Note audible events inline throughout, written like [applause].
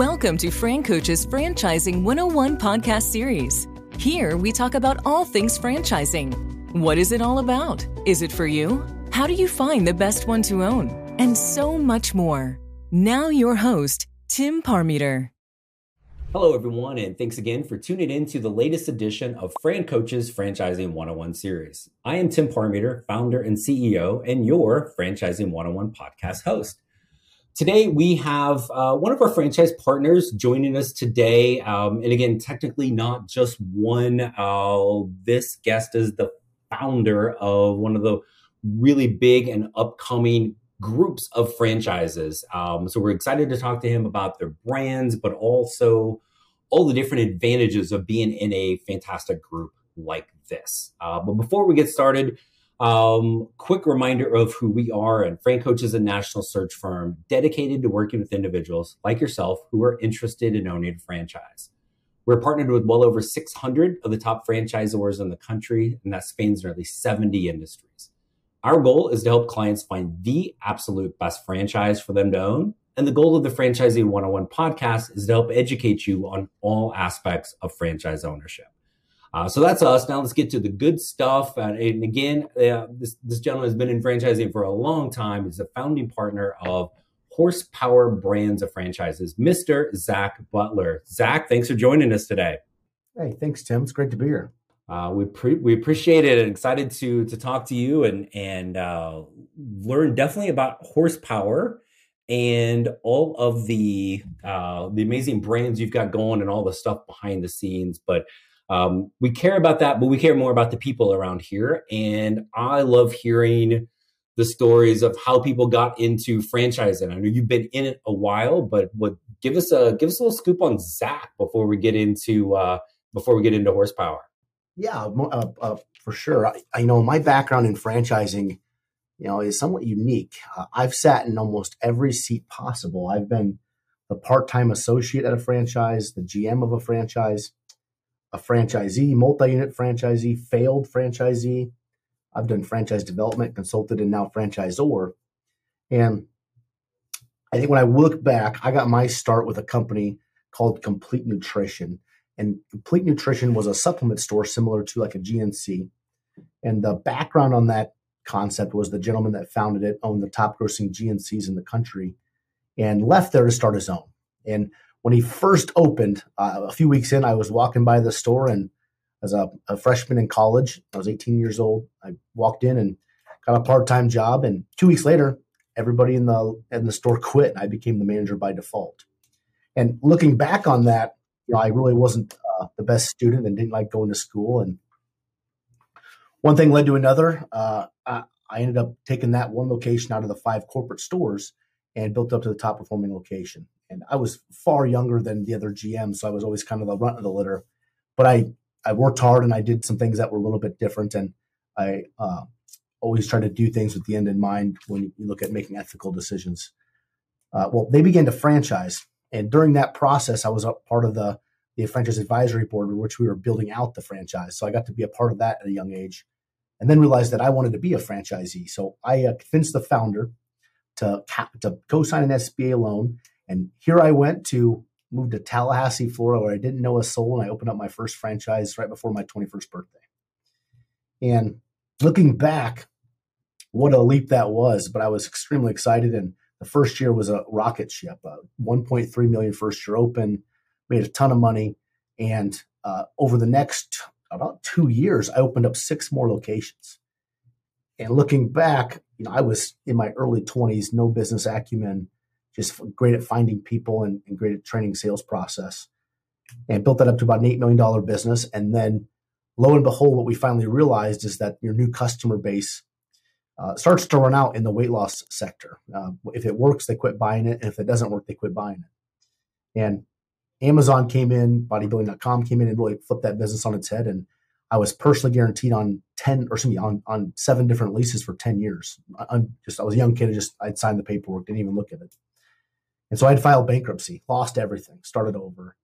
Welcome to Fran Coach's Franchising 101 podcast series. Here we talk about all things franchising. What is it all about? Is it for you? How do you find the best one to own? And so much more. Now, your host, Tim Parmeter. Hello, everyone, and thanks again for tuning in to the latest edition of Fran Coach's Franchising 101 series. I am Tim Parmeter, founder and CEO, and your Franchising 101 podcast host. Today, we have uh, one of our franchise partners joining us today. Um, and again, technically not just one. Uh, this guest is the founder of one of the really big and upcoming groups of franchises. Um, so we're excited to talk to him about their brands, but also all the different advantages of being in a fantastic group like this. Uh, but before we get started, um, quick reminder of who we are. And Fran Coach is a national search firm dedicated to working with individuals like yourself who are interested in owning a franchise. We're partnered with well over 600 of the top franchisors in the country, and that spans nearly 70 industries. Our goal is to help clients find the absolute best franchise for them to own. And the goal of the Franchising 101 podcast is to help educate you on all aspects of franchise ownership. Uh, so that's us. Now let's get to the good stuff. Uh, and again, uh, this, this gentleman has been in franchising for a long time. He's a founding partner of Horsepower Brands of Franchises, Mr. Zach Butler. Zach, thanks for joining us today. Hey, thanks, Tim. It's great to be here. Uh, we pre- we appreciate it and excited to to talk to you and and uh, learn definitely about horsepower and all of the uh, the amazing brands you've got going and all the stuff behind the scenes. But um, we care about that, but we care more about the people around here. And I love hearing the stories of how people got into franchising. I know you've been in it a while, but what give us a give us a little scoop on Zach before we get into uh, before we get into horsepower. Yeah, uh, uh, for sure. I, I, know my background in franchising, you know, is somewhat unique. Uh, I've sat in almost every seat possible. I've been the part-time associate at a franchise, the GM of a franchise a franchisee, multi-unit franchisee, failed franchisee. I've done franchise development, consulted, and now franchisor. And I think when I look back, I got my start with a company called Complete Nutrition. And Complete Nutrition was a supplement store similar to like a GNC. And the background on that concept was the gentleman that founded it owned the top grossing GNCs in the country and left there to start his own. And when he first opened, uh, a few weeks in, I was walking by the store and as a, a, freshman in college, I was 18 years old. I walked in and got a part-time job, and two weeks later, everybody in the in the store quit, and I became the manager by default. And looking back on that, you know, I really wasn't uh, the best student and didn't like going to school. And one thing led to another. Uh, I, I ended up taking that one location out of the five corporate stores and built up to the top performing location and I was far younger than the other GMs, so I was always kind of the runt of the litter. But I I worked hard and I did some things that were a little bit different, and I uh, always try to do things with the end in mind when you look at making ethical decisions. Uh, well, they began to franchise, and during that process, I was a part of the the franchise advisory board, which we were building out the franchise. So I got to be a part of that at a young age, and then realized that I wanted to be a franchisee. So I uh, convinced the founder to to co-sign an SBA loan and here I went to move to Tallahassee, Florida, where I didn't know a soul, and I opened up my first franchise right before my 21st birthday. And looking back, what a leap that was! But I was extremely excited, and the first year was a rocket ship. Uh, 1.3 million first year open, made a ton of money, and uh, over the next about two years, I opened up six more locations. And looking back, you know, I was in my early 20s, no business acumen just great at finding people and, and great at training sales process. And built that up to about an $8 million business. And then lo and behold, what we finally realized is that your new customer base uh, starts to run out in the weight loss sector. Uh, if it works, they quit buying it. And if it doesn't work, they quit buying it. And Amazon came in, bodybuilding.com came in and really flipped that business on its head. And I was personally guaranteed on 10 or excuse me, on, on seven different leases for 10 years. I, just, I was a young kid. I just, I'd signed the paperwork, didn't even look at it. And so I'd filed bankruptcy, lost everything, started over.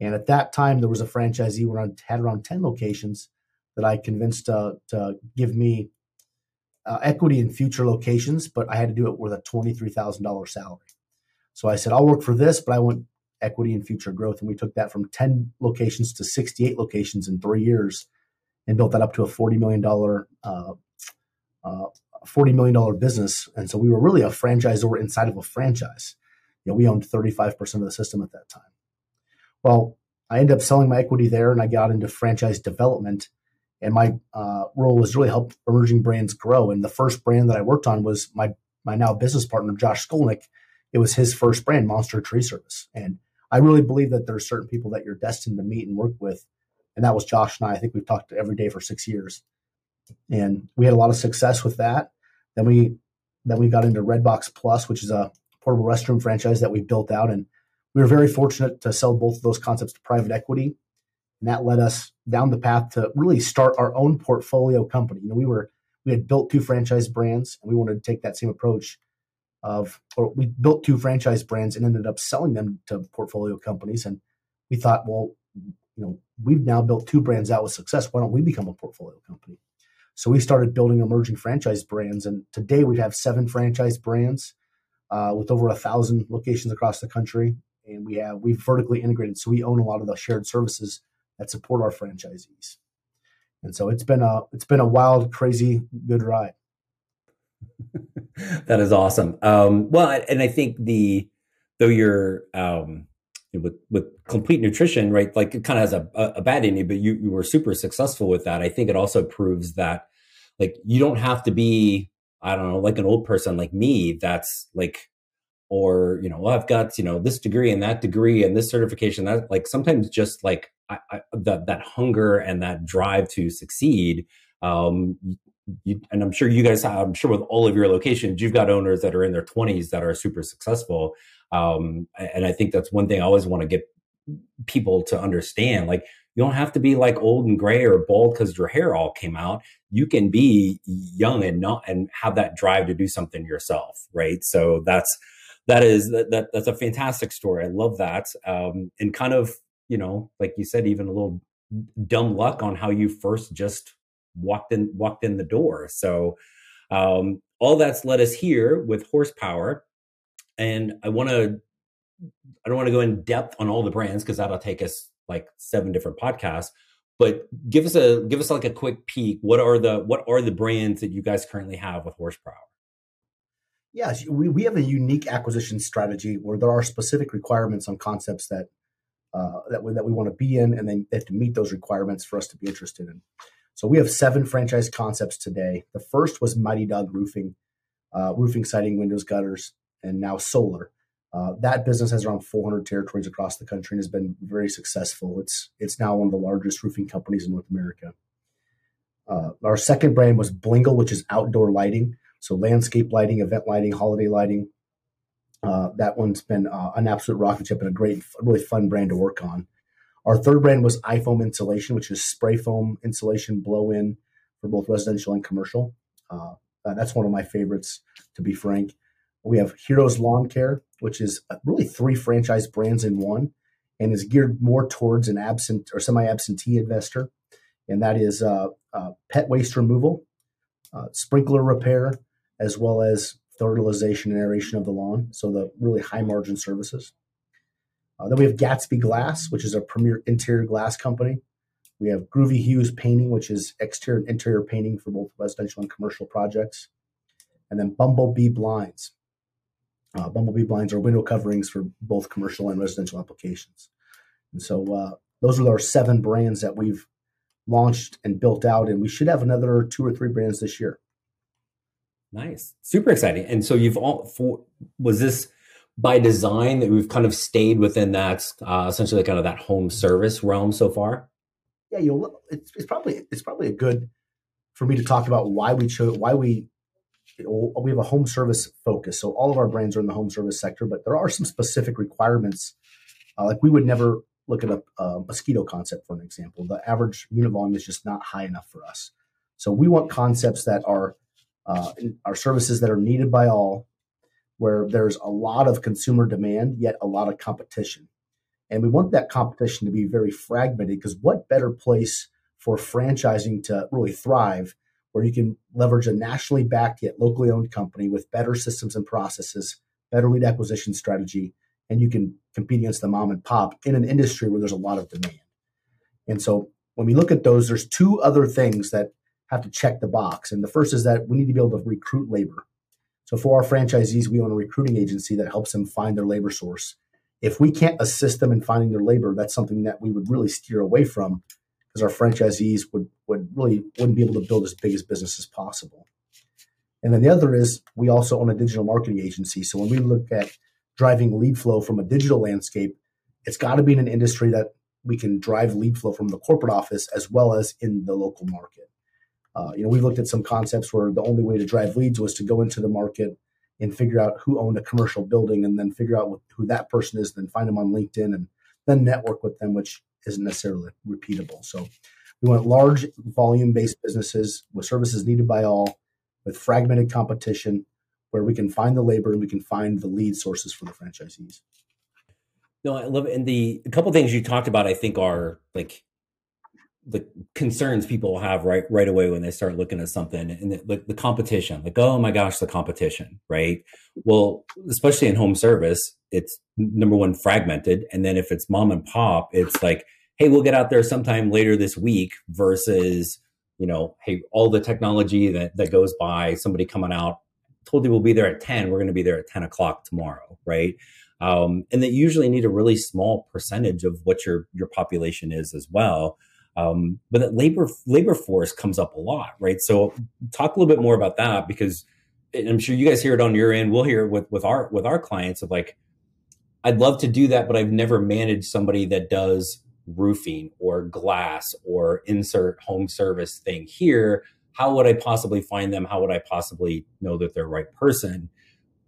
And at that time, there was a franchisee who had around 10 locations that I convinced to, to give me uh, equity in future locations, but I had to do it with a $23,000 salary. So I said, I'll work for this, but I want equity and future growth. And we took that from 10 locations to 68 locations in three years and built that up to a $40 million, uh, uh, $40 million business. And so we were really a franchisor inside of a franchise. You know, we owned 35% of the system at that time. Well, I ended up selling my equity there and I got into franchise development. And my uh, role was really help emerging brands grow. And the first brand that I worked on was my my now business partner, Josh Skolnick. It was his first brand, Monster Tree Service. And I really believe that there are certain people that you're destined to meet and work with. And that was Josh and I. I think we've talked every day for six years. And we had a lot of success with that. Then we then we got into Redbox Plus, which is a portable restroom franchise that we built out. And we were very fortunate to sell both of those concepts to private equity. And that led us down the path to really start our own portfolio company. You know, we were we had built two franchise brands and we wanted to take that same approach of or we built two franchise brands and ended up selling them to portfolio companies. And we thought, well, you know, we've now built two brands out with success. Why don't we become a portfolio company? So we started building emerging franchise brands. And today we have seven franchise brands uh, with over a thousand locations across the country and we have we've vertically integrated, so we own a lot of the shared services that support our franchisees. And so it's been a it's been a wild, crazy, good ride. [laughs] that is awesome. Um, well, and I think the though you're um, with with complete nutrition, right? Like it kind of has a, a bad ending, but you, you were super successful with that. I think it also proves that like you don't have to be I don't know like an old person like me that's like or you know well, i've got you know this degree and that degree and this certification that like sometimes just like I, I, that that hunger and that drive to succeed um you, and i'm sure you guys i'm sure with all of your locations you've got owners that are in their 20s that are super successful um and i think that's one thing i always want to get people to understand like you don't have to be like old and gray or bald because your hair all came out you can be young and not and have that drive to do something yourself right so that's that is that, that that's a fantastic story. I love that. Um, and kind of, you know, like you said, even a little dumb luck on how you first just walked in walked in the door. So um, all that's led us here with horsepower. And I want to I don't want to go in depth on all the brands because that'll take us like seven different podcasts. But give us a give us like a quick peek. What are the what are the brands that you guys currently have with horsepower? Yes, we, we have a unique acquisition strategy where there are specific requirements on concepts that uh, that we, that we want to be in, and then they have to meet those requirements for us to be interested in. So we have seven franchise concepts today. The first was Mighty Dog Roofing, uh, roofing, siding, windows, gutters, and now solar. Uh, that business has around 400 territories across the country and has been very successful. It's it's now one of the largest roofing companies in North America. Uh, our second brand was Blingle, which is outdoor lighting. So landscape lighting, event lighting, holiday lighting. Uh, that one's been uh, an absolute rocket ship and a great, really fun brand to work on. Our third brand was iFoam Insulation, which is spray foam insulation blow in for both residential and commercial. Uh, that's one of my favorites, to be frank. We have Heroes Lawn Care, which is uh, really three franchise brands in one and is geared more towards an absent or semi absentee investor. And that is uh, uh, pet waste removal, sprinkler repair, as well as fertilization and aeration of the lawn. So the really high margin services. Uh, then we have Gatsby Glass, which is a premier interior glass company. We have Groovy Hues Painting, which is exterior and interior painting for both residential and commercial projects. And then Bumblebee Blinds. Uh, Bumblebee Blinds are window coverings for both commercial and residential applications. And so uh, those are our seven brands that we've launched and built out, and we should have another two or three brands this year. Nice. Super exciting. And so you've all for was this by design that we've kind of stayed within that uh, essentially kind of that home service realm so far? Yeah, you know, it's, it's probably it's probably a good for me to talk about why we chose why we we have a home service focus. So all of our brands are in the home service sector, but there are some specific requirements. Uh, like we would never look at a, a mosquito concept, for an example. The average unit volume is just not high enough for us. So we want concepts that are uh, are services that are needed by all, where there's a lot of consumer demand, yet a lot of competition. And we want that competition to be very fragmented because what better place for franchising to really thrive where you can leverage a nationally backed yet locally owned company with better systems and processes, better lead acquisition strategy, and you can compete against the mom and pop in an industry where there's a lot of demand. And so when we look at those, there's two other things that have to check the box. And the first is that we need to be able to recruit labor. So for our franchisees, we own a recruiting agency that helps them find their labor source. If we can't assist them in finding their labor, that's something that we would really steer away from because our franchisees would, would really wouldn't be able to build as big as business as possible. And then the other is we also own a digital marketing agency. So when we look at driving lead flow from a digital landscape, it's got to be in an industry that we can drive lead flow from the corporate office as well as in the local market. Uh, you know, we've looked at some concepts where the only way to drive leads was to go into the market and figure out who owned a commercial building and then figure out who that person is, then find them on LinkedIn and then network with them, which isn't necessarily repeatable. So we want large volume based businesses with services needed by all, with fragmented competition, where we can find the labor and we can find the lead sources for the franchisees. No, I love it. And the a couple things you talked about, I think, are like the concerns people have right right away when they start looking at something and the, like the competition like oh my gosh the competition right well especially in home service it's number one fragmented and then if it's mom and pop it's like hey we'll get out there sometime later this week versus you know hey all the technology that that goes by somebody coming out told you we'll be there at 10 we're going to be there at 10 o'clock tomorrow right um, and that usually need a really small percentage of what your your population is as well um, but that labor labor force comes up a lot, right? So talk a little bit more about that because I'm sure you guys hear it on your end. We'll hear it with with our with our clients of like, I'd love to do that, but I've never managed somebody that does roofing or glass or insert home service thing here. How would I possibly find them? How would I possibly know that they're the right person?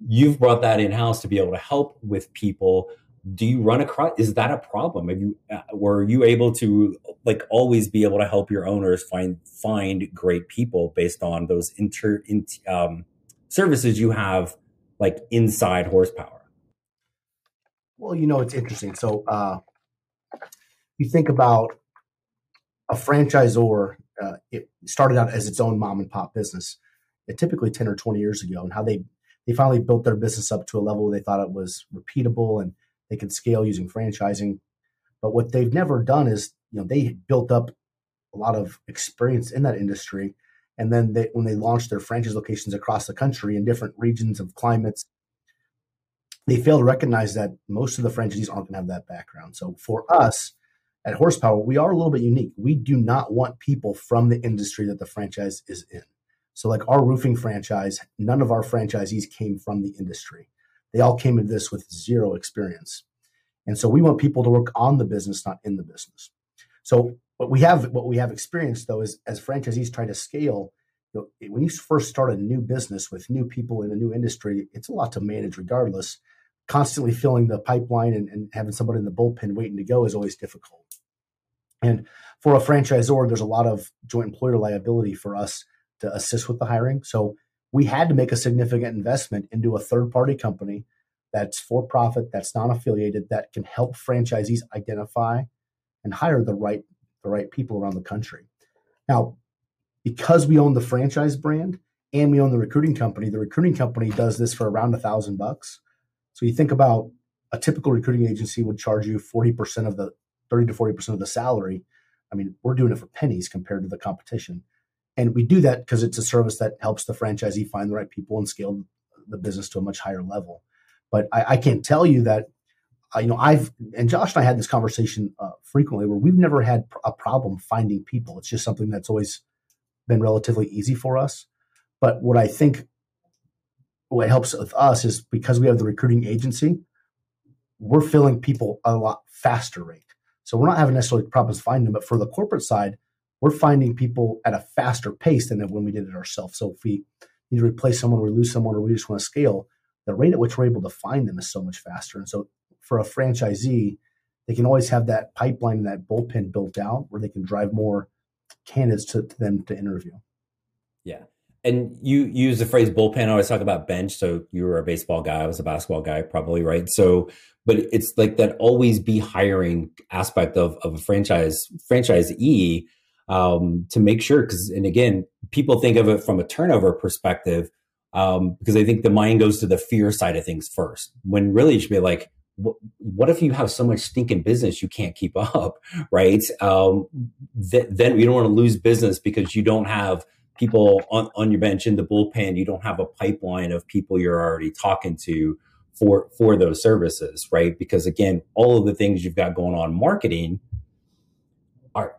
You've brought that in house to be able to help with people do you run across is that a problem have you uh, were you able to like always be able to help your owners find find great people based on those inter in, um, services you have like inside horsepower well you know it's interesting so uh you think about a franchisor uh, it started out as its own mom and pop business it typically 10 or 20 years ago and how they they finally built their business up to a level where they thought it was repeatable and they could scale using franchising. But what they've never done is, you know, they built up a lot of experience in that industry. And then they, when they launched their franchise locations across the country in different regions of climates, they fail to recognize that most of the franchisees aren't going to have that background. So for us at Horsepower, we are a little bit unique. We do not want people from the industry that the franchise is in. So, like our roofing franchise, none of our franchisees came from the industry. They all came into this with zero experience. And so we want people to work on the business, not in the business. So what we have, what we have experienced though, is as franchisees try to scale, you know, when you first start a new business with new people in a new industry, it's a lot to manage regardless. Constantly filling the pipeline and, and having somebody in the bullpen waiting to go is always difficult. And for a franchisor, there's a lot of joint employer liability for us to assist with the hiring. So we had to make a significant investment into a third party company that's for profit, that's non affiliated, that can help franchisees identify and hire the right the right people around the country. Now, because we own the franchise brand and we own the recruiting company, the recruiting company does this for around a thousand bucks. So you think about a typical recruiting agency would charge you 40% of the 30 to 40% of the salary. I mean, we're doing it for pennies compared to the competition. And we do that because it's a service that helps the franchisee find the right people and scale the business to a much higher level. But I, I can't tell you that, uh, you know, I've, and Josh and I had this conversation uh, frequently where we've never had a problem finding people. It's just something that's always been relatively easy for us. But what I think what helps with us is because we have the recruiting agency, we're filling people a lot faster rate. So we're not having necessarily problems finding them, but for the corporate side, we're finding people at a faster pace than when we did it ourselves. So if we need to replace someone, we lose someone, or we just want to scale, the rate at which we're able to find them is so much faster. And so for a franchisee, they can always have that pipeline and that bullpen built out where they can drive more candidates to, to them to interview. Yeah. And you use the phrase bullpen. I always talk about bench. So you were a baseball guy. I was a basketball guy, probably, right? So, but it's like that always be hiring aspect of, of a franchise franchisee um, to make sure. Because, and again, people think of it from a turnover perspective um, because I think the mind goes to the fear side of things first, when really you should be like, what, if you have so much stinking business you can't keep [laughs] up, right? Um, th- then you don't want to lose business because you don't have people on, on your bench in the bullpen. You don't have a pipeline of people you're already talking to for for those services, right? Because again, all of the things you've got going on marketing are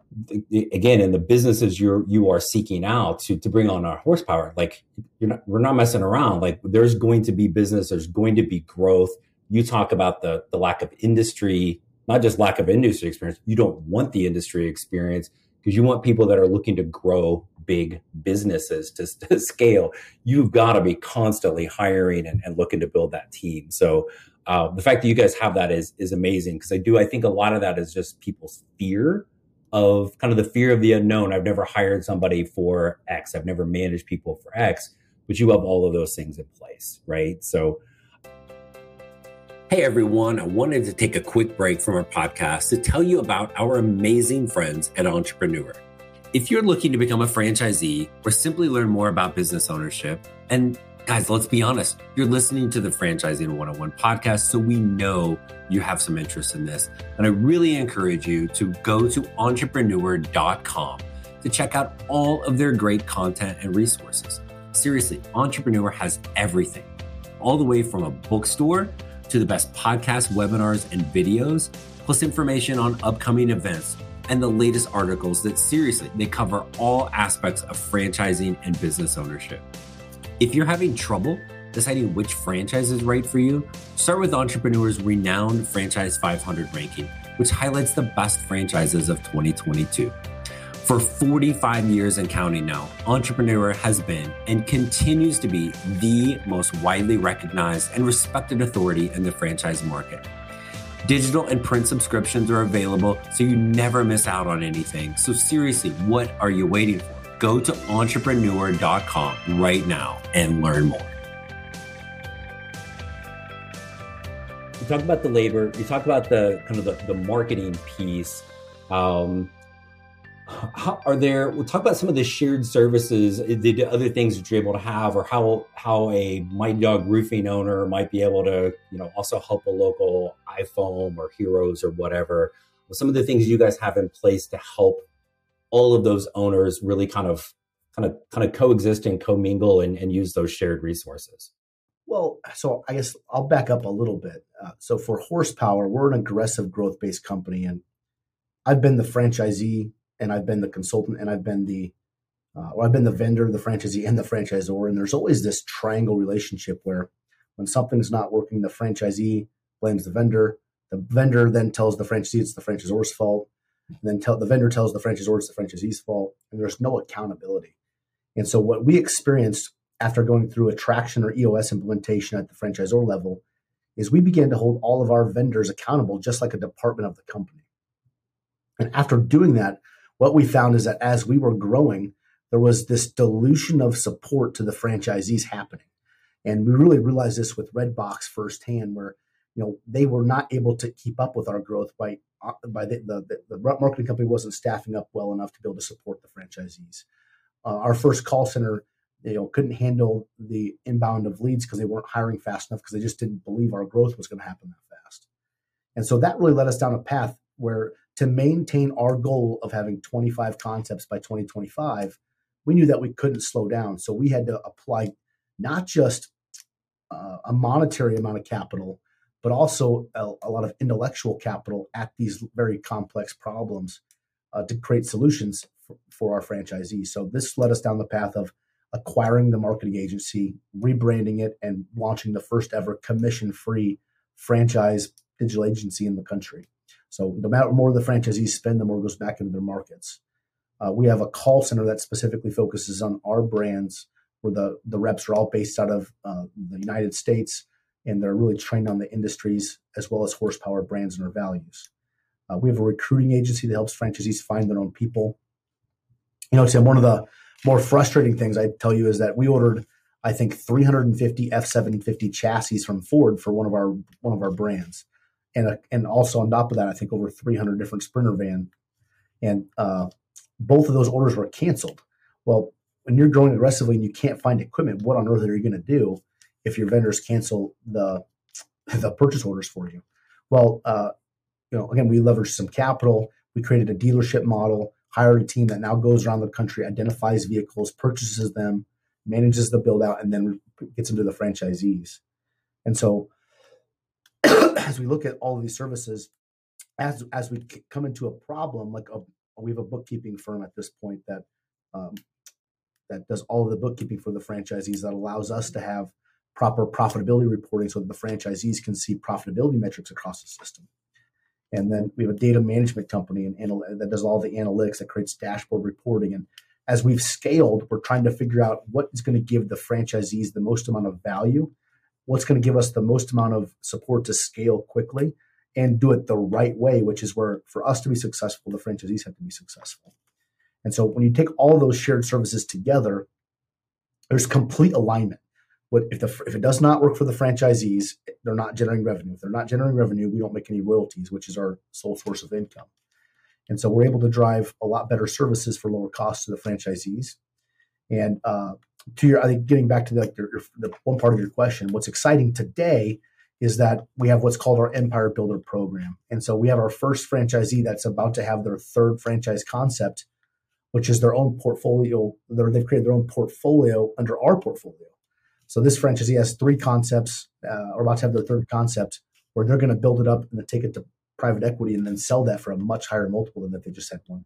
again in the businesses you're you are seeking out to to bring on our horsepower. Like you're not we're not messing around. Like there's going to be business, there's going to be growth. You talk about the the lack of industry, not just lack of industry experience. You don't want the industry experience because you want people that are looking to grow big businesses to, [laughs] to scale, you've got to be constantly hiring and, and, looking to build that team. So uh, the fact that you guys have that is is amazing because I do I think a lot of that is just people's fear of kind of the fear of the unknown. I've never hired somebody for X. I've never managed people for X, but you have all of those things in place, right? So. Hey everyone, I wanted to take a quick break from our podcast to tell you about our amazing friends at Entrepreneur. If you're looking to become a franchisee or simply learn more about business ownership, and guys, let's be honest, you're listening to the Franchising 101 podcast, so we know you have some interest in this. And I really encourage you to go to entrepreneur.com to check out all of their great content and resources. Seriously, Entrepreneur has everything, all the way from a bookstore to the best podcasts, webinars, and videos, plus information on upcoming events and the latest articles that seriously they cover all aspects of franchising and business ownership. If you're having trouble deciding which franchise is right for you, start with Entrepreneur's renowned Franchise 500 ranking, which highlights the best franchises of 2022. For 45 years and counting now, Entrepreneur has been and continues to be the most widely recognized and respected authority in the franchise market. Digital and print subscriptions are available so you never miss out on anything. So, seriously, what are you waiting for? Go to entrepreneur.com right now and learn more. You talk about the labor, you talk about the kind of the, the marketing piece. Um, how, are there we'll talk about some of the shared services the other things that you're able to have or how how a mighty dog roofing owner might be able to you know also help a local ifoam or heroes or whatever. Some of the things you guys have in place to help all of those owners really kind of kind of kind of coexist and commingle and, and use those shared resources. Well so i guess i'll back up a little bit. Uh, so for horsepower we're an aggressive growth based company and i've been the franchisee and I've been the consultant and I've been the uh, or I've been the vendor, the franchisee, and the franchisor. And there's always this triangle relationship where when something's not working, the franchisee blames the vendor. The vendor then tells the franchisee it's the franchisor's fault. And then tell, the vendor tells the franchisor it's the franchisee's fault. And there's no accountability. And so what we experienced after going through a traction or EOS implementation at the franchisor level is we began to hold all of our vendors accountable just like a department of the company. And after doing that, what we found is that as we were growing, there was this dilution of support to the franchisees happening. And we really realized this with Redbox firsthand, where you know they were not able to keep up with our growth by uh, by the, the, the marketing company wasn't staffing up well enough to be able to support the franchisees. Uh, our first call center, you know, couldn't handle the inbound of leads because they weren't hiring fast enough because they just didn't believe our growth was going to happen that fast. And so that really led us down a path where to maintain our goal of having 25 concepts by 2025, we knew that we couldn't slow down. So we had to apply not just uh, a monetary amount of capital, but also a, a, lot of intellectual capital at these very complex problems uh, to create solutions for, for our franchisees. So this led us down the path of acquiring the marketing agency, rebranding it, and launching the first ever commission free franchise digital agency in the country. So the more the franchisees spend, the more goes back into their markets. Uh, we have a call center that specifically focuses on our brands, where the the reps are all based out of uh, the United States, and they're really trained on the industries as well as horsepower brands and our values. Uh, we have a recruiting agency that helps franchisees find their own people. You know, Tim, one of the more frustrating things I tell you is that we ordered, I think, 350 F750 chassis from Ford for one of our one of our brands and a, and also on top of that, I think over 300 different Sprinter van, and uh, both of those orders were canceled. Well, when you're growing aggressively and you can't find equipment, what on earth are you going to do if your vendors cancel the [laughs] the purchase orders for you? Well, uh, you know, again, we leveraged some capital. We created a dealership model, hired a team that now goes around the country, identifies vehicles, purchases them, manages the build out, and then gets them to the franchisees. And so, as we look at all of these services, as as we come into a problem, like a, we have a bookkeeping firm at this point that um, that does all of the bookkeeping for the franchisees that allows us to have proper profitability reporting so that the franchisees can see profitability metrics across the system. And then we have a data management company and, and that does all the analytics that creates dashboard reporting. And as we've scaled, we're trying to figure out what is going to give the franchisees the most amount of value, what's going to give us the most amount of support to scale quickly and do it the right way, which is where for us to be successful, the franchisees have to be successful. And so when you take all those shared services together, there's complete alignment. What if the if it does not work for the franchisees, they're not generating revenue. If they're not generating revenue, we don't make any royalties, which is our sole source of income. And so we're able to drive a lot better services for lower costs to the franchisees. And uh, to your, I think getting back to the, like the, one part of your question, what's exciting today is that we have what's called our Empire Builder program. And so we have our first franchisee that's about to have their third franchise concept, which is their own portfolio. They've created their own portfolio under our portfolio. So this franchisee has three concepts, uh, or about to have their third concept, where they're going to build it up and then take it to private equity and then sell that for a much higher multiple than if they just had one.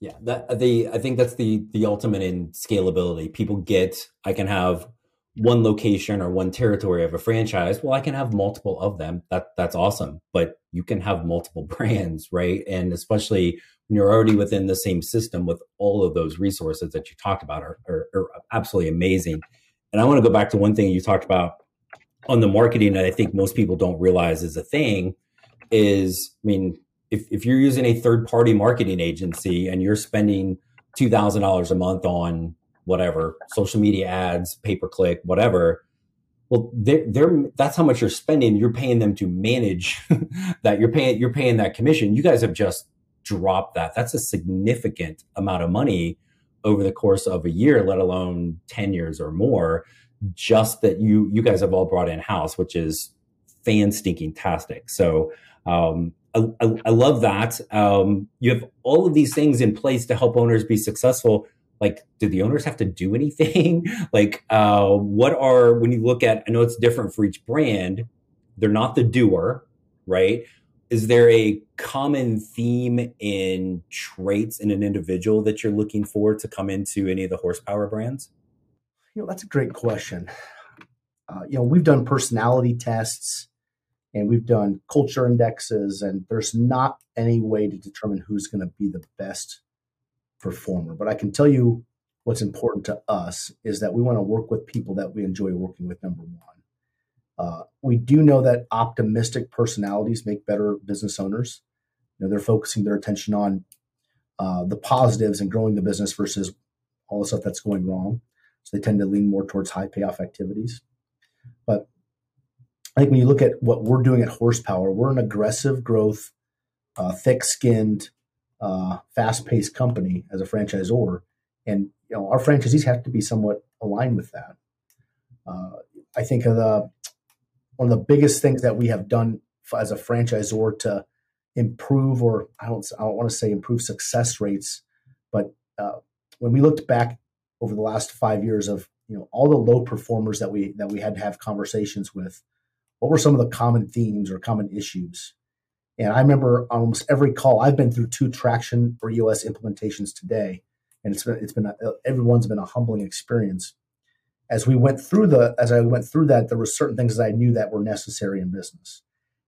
Yeah, that uh, the I think that's the the ultimate in scalability. People get I can have one location or one territory of a franchise. Well, I can have multiple of them. That that's awesome. But you can have multiple [laughs] brands, right? And especially when you're already within the same system with all of those resources that you talked about are, are, are absolutely amazing. And I want to go back to one thing you talked about on the marketing that I think most people don't realize is a thing is, I mean, if, if you're using a third party marketing agency and you're spending $2,000 a month on whatever, social media ads, pay per click, whatever, well, they're, they're, that's how much you're spending. You're paying them to manage [laughs] that. You're paying, you're paying that commission. You guys have just dropped that. That's a significant amount of money over the course of a year, let alone 10 years or more, just that you you guys have all brought in house, which is fan stinking tastic. So um, I, I, I, love that. Um, you have all of these things in place to help owners be successful. Like, do the owners have to do [laughs] anything? like, uh, what are when you look at? I know it's different for each brand. They're not the doer, right? is there a common theme in traits in an individual that you're looking for to come into any of the horsepower brands? You know, that's a great question. Uh, you know, we've done personality tests and we've done culture indexes, and there's not any way to determine who's going to be the best performer. But I can tell you what's important to us is that we want to work with people that we enjoy working with, number one. Uh, we do know that optimistic personalities make better business owners. You know, they're focusing their attention on uh, the positives and growing the business versus all the stuff that's going wrong. So they tend to lean more towards high payoff activities. I think when you look at what we're doing at Horsepower, we're an aggressive growth, uh, thick-skinned, uh, fast-paced company as a franchisor, and you know our franchisees have to be somewhat aligned with that. Uh, I think of the one of the biggest things that we have done as a franchisor to improve, or I don't, I don't want to say improve success rates, but uh, when we looked back over the last five years of you know all the low performers that we that we had to have conversations with, what were some of the common themes or common issues? And I remember almost every call I've been through two traction for EOS implementations today, and it's been it's been a, everyone's been a humbling experience as we went through the as I went through that, there were certain things that I knew that were necessary in business.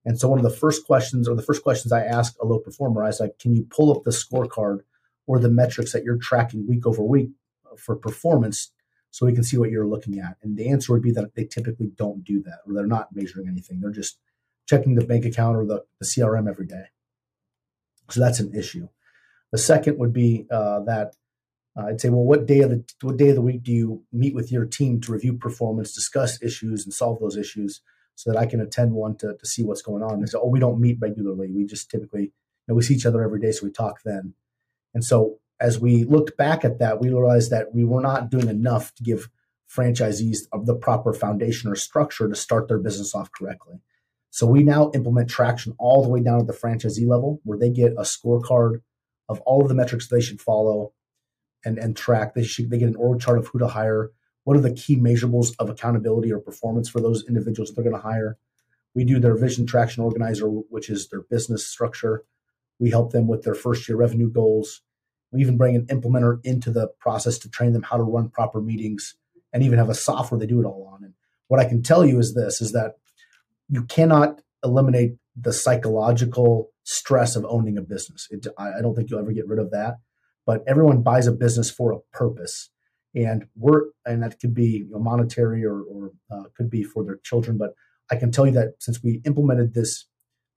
And so one of the first questions or the first questions I asked a low performer, I was like, can you pull up the scorecard or the metrics that you're tracking week over week for performance so we can see what you're looking at? And the answer would be that they typically don't do that or they're not measuring anything. They're just checking the bank account or the, the CRM every day. So that's an issue. The second would be uh, that uh, I'd say, well, what day of the what day of the week do you meet with your team to review performance, discuss issues, and solve those issues, so that I can attend one to, to see what's going on? They say, oh, we don't meet regularly. We just typically, you know, we see each other every day, so we talk then. And so as we looked back at that, we realized that we were not doing enough to give franchisees of the proper foundation or structure to start their business off correctly. So we now implement traction all the way down at the franchisee level where they get a scorecard of all of the metrics they should follow and, and track. They should they get an org chart of who to hire, what are the key measurables of accountability or performance for those individuals they're going to hire. We do their vision traction organizer, which is their business structure. We help them with their first year revenue goals. We even bring an implementer into the process to train them how to run proper meetings and even have a software they do it all on. And what I can tell you is this is that you cannot eliminate the psychological stress of owning a business. It, I, don't think you'll ever get rid of that. But everyone buys a business for a purpose, and we're and that could be you know, monetary or, or uh, could be for their children. But I can tell you that since we implemented this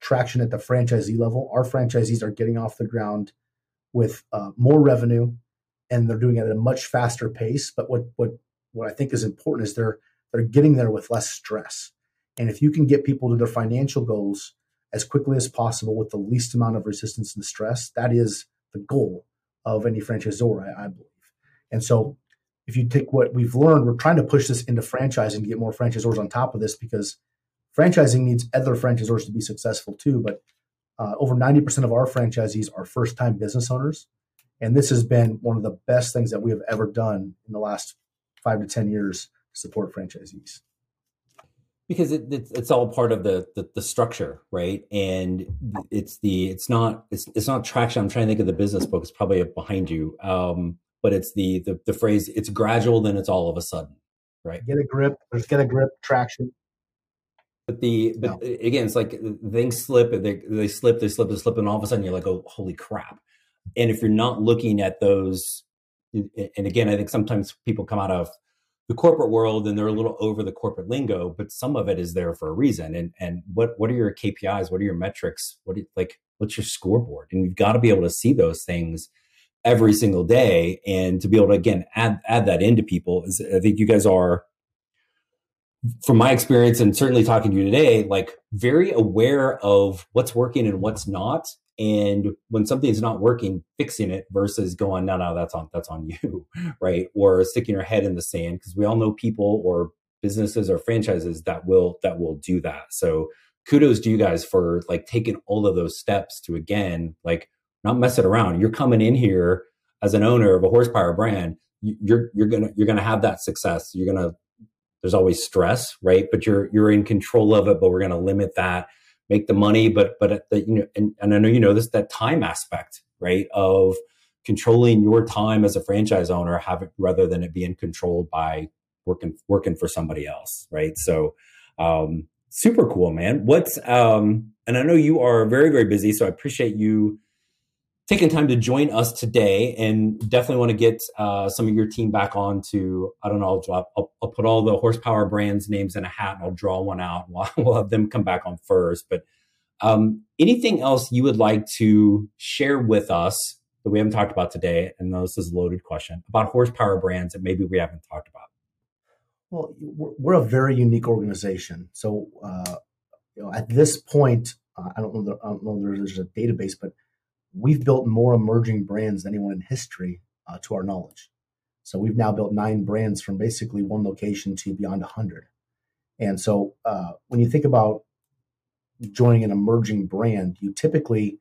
traction at the franchisee level, our franchisees are getting off the ground with uh, more revenue, and they're doing it at a much faster pace. But what what what I think is important is they're they're getting there with less stress. And if you can get people to their financial goals as quickly as possible with the least amount of resistance and stress. That is the goal of any franchisor, I, I believe. And so if you take what we've learned, we're trying to push this into franchising to get more franchisors on top of this because franchising needs other franchisors to be successful too. But uh, over 90% of our franchisees are first time business owners. And this has been one of the best things that we have ever done in the last five to 10 years to support franchisees. Because it, it's, it's all part of the, the, the structure right? And it's the it's not it's, it's not traction. I'm trying to think of the business book. It's probably behind you. Um, but it's the, the the phrase it's gradual then it's all of a sudden right? Get a grip. Let's get a grip traction but the but no. again it's like uh, things slip and they, they slip they slip they slip and all of a sudden you're like oh holy crap and if you're not looking at those and again i think sometimes people come out of the corporate world and they're a little over the corporate lingo, but some of it is there for a reason. And and what what are your KPIs? What are your metrics? What you, like what's your scoreboard? And you've got to be able to see those things every single day and to be able to again add add that into people is I think you guys are from my experience and certainly talking to you today, like very aware of what's working and what's not and when something is not working fixing it versus going no no that's on that's on you [laughs] right? Or sticking your head in the sand because we all know people or businesses or franchises that will that will do that. So kudos to you guys for like taking all of those steps to again like not mess it around. You're coming in here as an owner of a horsepower brand. You're you're gonna you're gonna have that success. You're gonna there's always stress right but you're you're in control of it but we're gonna limit that make the money, but but the you know, and, and I know you know this that time aspect, right? Of controlling your time as a franchise owner, have it rather than it being controlled by working working for somebody else, right? So um super cool, man. What's um and I know you are very, very busy, so I appreciate you taking time to join us today and definitely want to get uh, some of your team back on to i don't know I'll, I'll, I'll, put all the horsepower brands names in a hat and i'll draw one out we'll, [laughs] we'll have them come back on first. But um, anything else you would like to share with us that we haven't talked about today? And this is a loaded question about horsepower brands that maybe we haven't talked about. Well we're a very unique organization. So uh, you know, at this point uh, I, don't know I don't know if there's a database but we've built more emerging brands than anyone in history uh, to our knowledge. So we've now built nine brands from basically one location to beyond 100. And so uh, when you think about joining an emerging brand, you typically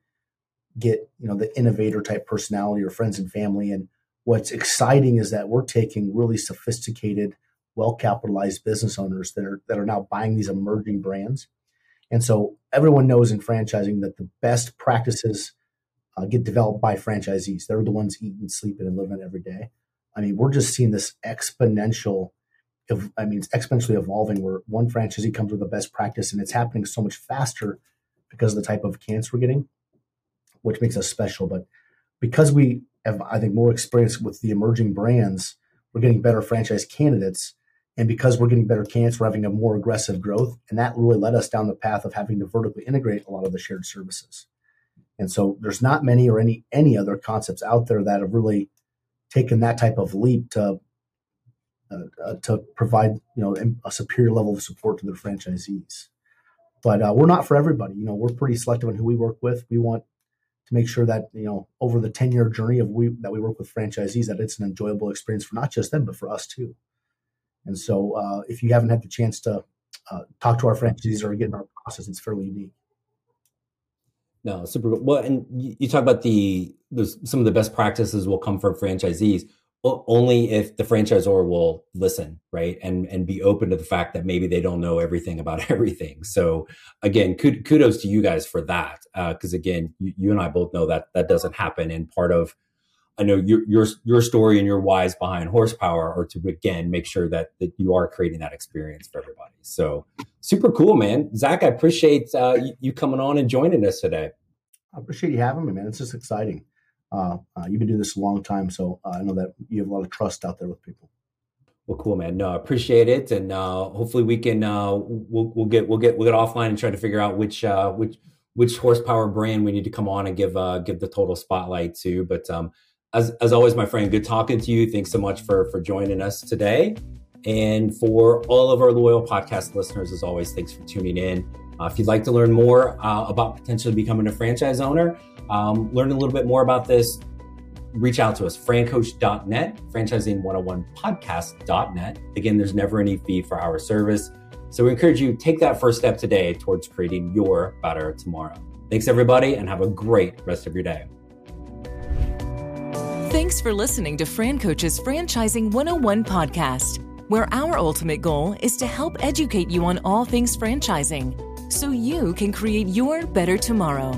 get you know the innovator type personality or friends and family. And what's exciting is that we're taking really sophisticated, well capitalized business owners that are that are now buying these emerging brands. And so everyone knows in franchising that the best practices uh, get developed by franchisees. They're the ones eating, sleeping, and living every day. I mean, we're just seeing this exponential. I mean, it's exponentially evolving. Where one franchisee comes with the best practice, and it's happening so much faster because of the type of accounts we're getting, which makes us special. But because we have, I think, more experience with the emerging brands, we're getting better franchise candidates. And because we're getting better candidates, we're having a more aggressive growth. And that really led us down the path of having to vertically integrate a lot of the shared services. And so there's not many or any any other concepts out there that have really taken that type of leap to uh, uh, to provide you know a superior level of support to their franchisees. But uh, we're not for everybody. You know, we're pretty selective on who we work with. We want to make sure that you know over the 10 year journey of we that we work with franchisees that it's an enjoyable experience for not just them but for us too. And so uh, if you haven't had the chance to uh, talk to our franchisees or get in our process. It's fairly unique. No, super cool. Well, and you, talk about the some of the best practices will come from franchisees only if the franchisor will listen right and and be open to the fact that maybe they don't know everything about [laughs] everything so again kudos to you guys for that because uh, again you, you, and i both know that that doesn't happen and part of i know your your your story and your whys behind horsepower are to again make sure that that you are creating that experience for everybody so super cool man zach i appreciate uh, you, you coming on and joining us today i appreciate you having me man it's just exciting uh, uh, you've been doing this a long time, so uh, I know that you have a lot of trust out there with people. Well, cool, man. No, I appreciate it, and uh, hopefully we can uh, we'll, we'll get we'll get we'll get offline and try to figure out which uh, which which horsepower brand we need to come on and give uh, give the total spotlight to. But um, as as always, my friend, good talking to you. Thanks so much for for joining us today, and for all of our loyal podcast listeners, as always, thanks for tuning in. Uh, if you'd like to learn more uh, about potentially becoming a franchise owner, um, learn a little bit more about this, reach out to us, francoach.net, franchising101podcast.net. Again, there's never any fee for our service. So we encourage you take that first step today towards creating your better tomorrow. Thanks everybody and have a great rest of your day. Thanks for listening to Fran Coach's Franchising 101 podcast, where our ultimate goal is to help educate you on all things franchising so you can create your better tomorrow.